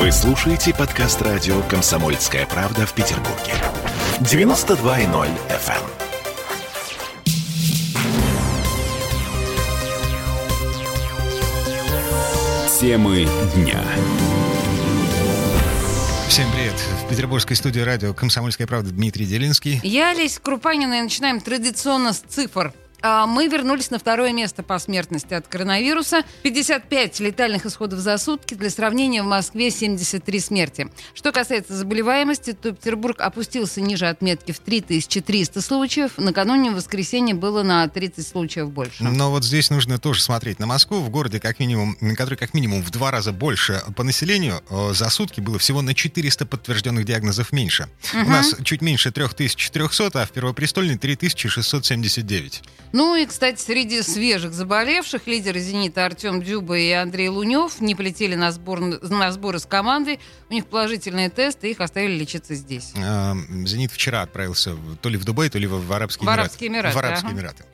Вы слушаете подкаст радио «Комсомольская правда» в Петербурге. 92.0 FM. Темы дня. Всем привет. В петербургской студии радио «Комсомольская правда» Дмитрий Делинский. Я, Олеся Крупанина, и начинаем традиционно с цифр. А, мы вернулись на второе место по смертности от коронавируса. 55 летальных исходов за сутки. Для сравнения, в Москве 73 смерти. Что касается заболеваемости, то Петербург опустился ниже отметки в 3300 случаев. Накануне в воскресенье было на 30 случаев больше. Но вот здесь нужно тоже смотреть на Москву. В городе, как минимум, который как минимум в два раза больше по населению, э, за сутки было всего на 400 подтвержденных диагнозов меньше. Угу. У нас чуть меньше 3400, а в Первопрестольной 3679. Ну и, кстати, среди свежих заболевших лидеры «Зенита» Артем Дюба и Андрей Лунев не полетели на, сбор, на сборы с командой. У них положительные тесты, их оставили лечиться здесь. А, «Зенит» вчера отправился то ли в Дубай, то ли в Арабские в Арабские Эмираты. В Арабские ага. Эмираты.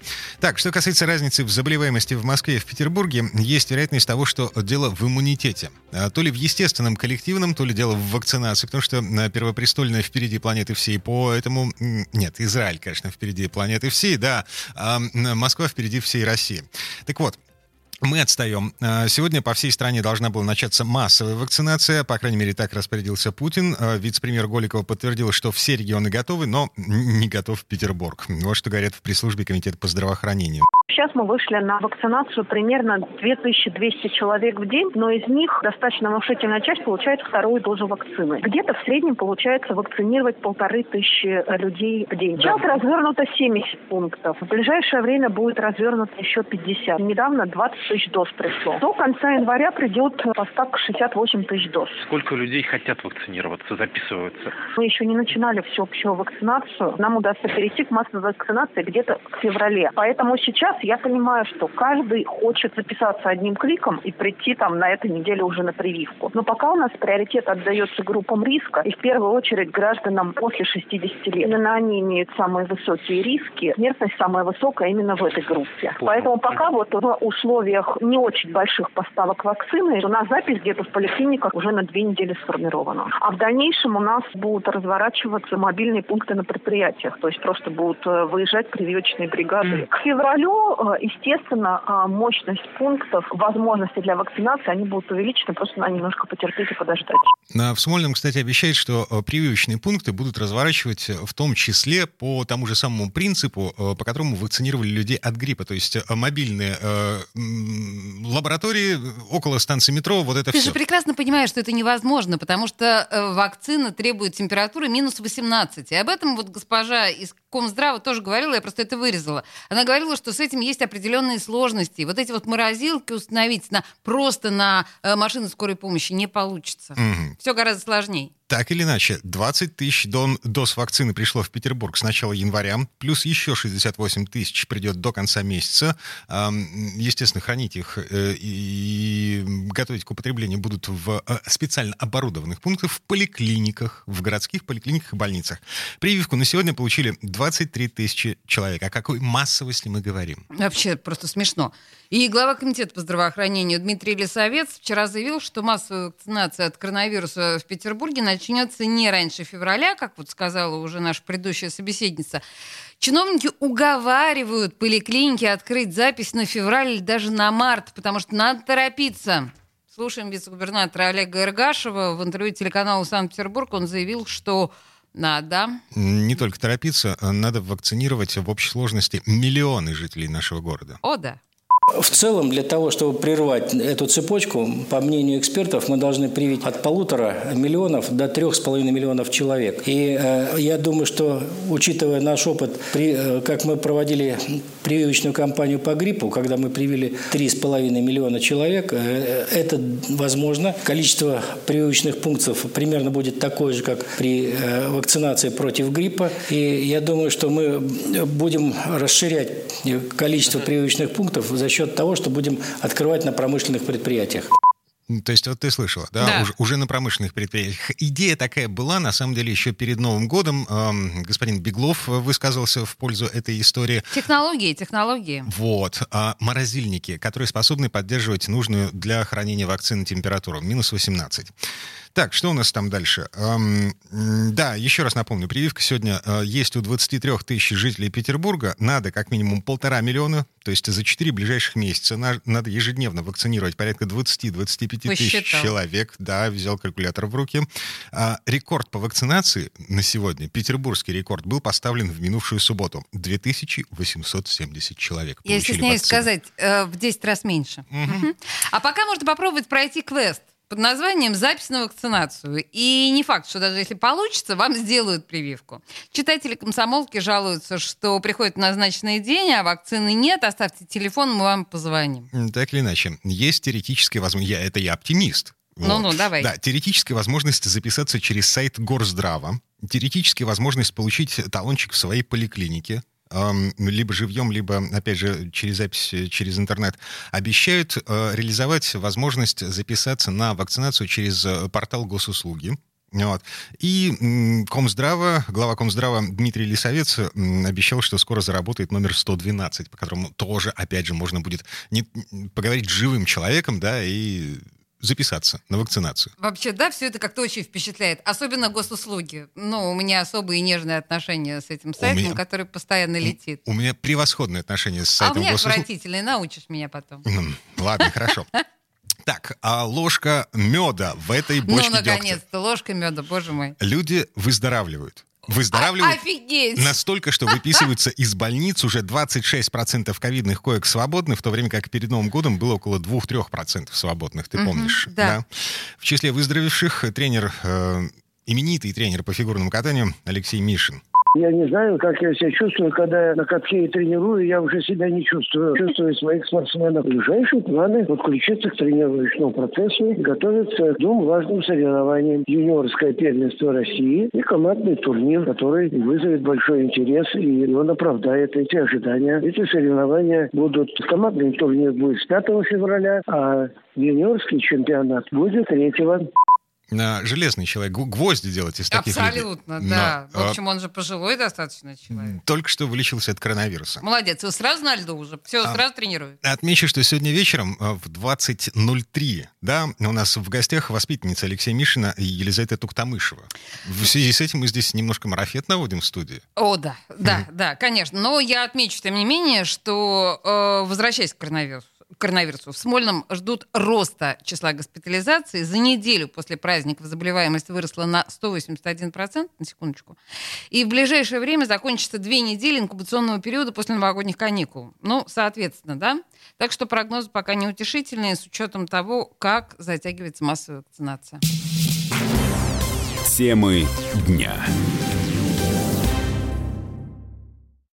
Так, что касается разницы в заболеваемости в Москве и в Петербурге, есть вероятность того, что дело в иммунитете. А, то ли в естественном коллективном, то ли дело в вакцинации, потому что первопрестольная впереди планеты всей, поэтому... Нет, Израиль, конечно, впереди планеты всей, да. Москва впереди всей России. Так вот, мы отстаем. А, сегодня по всей стране должна была начаться массовая вакцинация. По крайней мере, так распорядился Путин. А, вице-премьер Голикова подтвердил, что все регионы готовы, но не готов Петербург. Вот что говорят в пресс-службе Комитета по здравоохранению. Сейчас мы вышли на вакцинацию примерно 2200 человек в день, но из них достаточно внушительная часть получает вторую дозу вакцины. Где-то в среднем получается вакцинировать полторы тысячи людей в день. Сейчас развернуто 70 пунктов. В ближайшее время будет развернуто еще 50. Недавно 20 тысяч доз пришло. До конца января придет поставка 68 тысяч доз. Сколько людей хотят вакцинироваться, записываются? Мы еще не начинали всеобщую вакцинацию. Нам удастся перейти к массовой вакцинации где-то в феврале. Поэтому сейчас я понимаю, что каждый хочет записаться одним кликом и прийти там на этой неделе уже на прививку. Но пока у нас приоритет отдается группам риска, и в первую очередь гражданам после 60 лет. Именно они имеют самые высокие риски, смертность самая высокая именно в этой группе. Понял. Поэтому пока вот в условиях не очень больших поставок вакцины у нас запись где-то в поликлиниках уже на две недели сформирована. А в дальнейшем у нас будут разворачиваться мобильные пункты на предприятиях, то есть просто будут э, выезжать прививочные бригады. К февралю Э, естественно, э, мощность пунктов, возможности для вакцинации, они будут увеличены, просто надо немножко потерпеть и подождать. В Смольном, кстати, обещает, что э, прививочные пункты будут разворачивать в том числе по тому же самому принципу, по которому вакцинировали людей от гриппа, то есть мобильные лаборатории около станции метро, вот это Ты все. же прекрасно понимаешь, что это невозможно, потому что вакцина требует температуры минус 18. И об этом вот госпожа из Комздрава тоже говорила, я просто это вырезала. Она говорила, что с этим есть определенные сложности. Вот эти вот морозилки установить на, просто на э, машины скорой помощи не получится. Угу. Все гораздо сложнее. Так или иначе, 20 тысяч дон, доз вакцины пришло в Петербург с начала января, плюс еще 68 тысяч придет до конца месяца. Естественно, хранить их э, и готовить к употреблению будут в э, специально оборудованных пунктах, в поликлиниках, в городских поликлиниках и больницах. Прививку на сегодня получили 23 тысячи человек. О какой массовости мы говорим? Вообще просто смешно. И глава комитета по здравоохранению Дмитрий Лисовец вчера заявил, что массовая вакцинация от коронавируса в Петербурге начнется не раньше февраля, как вот сказала уже наша предыдущая собеседница. Чиновники уговаривают поликлиники открыть запись на февраль или даже на март, потому что надо торопиться. Слушаем вице-губернатора Олега Иргашева. В интервью телеканалу «Санкт-Петербург» он заявил, что надо. Не только торопиться, надо вакцинировать в общей сложности миллионы жителей нашего города. О, да. В целом, для того, чтобы прервать эту цепочку, по мнению экспертов, мы должны привить от полутора миллионов до трех с половиной миллионов человек. И э, я думаю, что, учитывая наш опыт, при, э, как мы проводили прививочную кампанию по гриппу, когда мы привили три с половиной миллиона человек, э, это возможно. Количество прививочных пунктов примерно будет такое же, как при э, вакцинации против гриппа. И я думаю, что мы будем расширять количество прививочных пунктов за счет того, что будем открывать на промышленных предприятиях. То есть вот ты слышала, да, да. Уже, уже на промышленных предприятиях. Идея такая была, на самом деле, еще перед Новым годом. Эм, господин Беглов высказывался в пользу этой истории. Технологии, технологии. Вот. А морозильники, которые способны поддерживать нужную для хранения вакцины температуру, минус 18. Так, что у нас там дальше? Эм, да, еще раз напомню, прививка сегодня э, есть у 23 тысяч жителей Петербурга. Надо как минимум полтора миллиона, то есть за 4 ближайших месяца на, надо ежедневно вакцинировать порядка 20-25 тысяч человек. Да, взял калькулятор в руки. А, рекорд по вакцинации на сегодня, петербургский рекорд, был поставлен в минувшую субботу. 2870 человек Я стесняюсь сказать, э, в 10 раз меньше. Угу. А пока можно попробовать пройти квест под названием «Запись на вакцинацию». И не факт, что даже если получится, вам сделают прививку. Читатели комсомолки жалуются, что приходит назначенный день, а вакцины нет. Оставьте телефон, мы вам позвоним. Так или иначе, есть теоретическая возможность. Я, это я оптимист. Ну-ну, вот. давай. Да, теоретическая возможность записаться через сайт Горздрава. Теоретическая возможность получить талончик в своей поликлинике либо живьем, либо, опять же, через запись, э, через интернет, обещают э, реализовать возможность записаться на вакцинацию через э, портал госуслуги. Вот. И Комздрава, глава Комздрава Дмитрий Лисовец обещал, что скоро заработает номер 112, по которому тоже, опять же, можно будет не, поговорить с живым человеком, да, и записаться на вакцинацию. Вообще, да, все это как-то очень впечатляет. Особенно госуслуги. Ну, у меня особые нежные отношения с этим сайтом, меня... который постоянно летит. У, у меня превосходные отношения с сайтом А у меня госуслуг. отвратительные, научишь меня потом. Ладно, хорошо. Так, а ложка меда в этой бочке Ну, наконец-то, ложка меда, боже мой. Люди выздоравливают выздоравливают Офигеть. настолько, что выписываются из больниц уже 26% ковидных коек свободны, в то время как перед Новым годом было около 2-3% свободных, ты помнишь? да. да. В числе выздоровевших тренер, э, именитый тренер по фигурному катанию Алексей Мишин. Я не знаю, как я себя чувствую, когда я на катке тренирую, я уже себя не чувствую. Чувствую своих спортсменов. Ближайшие планы подключиться к тренировочному процессу, готовиться к двум важным соревнованиям. Юниорское первенство России и командный турнир, который вызовет большой интерес, и он оправдает эти ожидания. Эти соревнования будут... Командный турнир будет с 5 февраля, а юниорский чемпионат будет 3 железный человек, гвозди делать из таких Абсолютно, людей. да. Но, в общем, он же пожилой достаточно человек. Только что вылечился от коронавируса. Молодец, и сразу на льду уже, все, а, сразу тренирует. Отмечу, что сегодня вечером э, в 20.03, да, у нас в гостях воспитанница Алексея Мишина и Елизавета Туктамышева. В связи с этим мы здесь немножко марафет наводим в студии. О, да, да, да, конечно. Но я отмечу, тем не менее, что, э, возвращаясь к коронавирусу, коронавирусу. В Смольном ждут роста числа госпитализаций. За неделю после праздников заболеваемость выросла на 181%, на секундочку. И в ближайшее время закончится две недели инкубационного периода после новогодних каникул. Ну, соответственно, да? Так что прогнозы пока неутешительные с учетом того, как затягивается массовая вакцинация. Темы дня.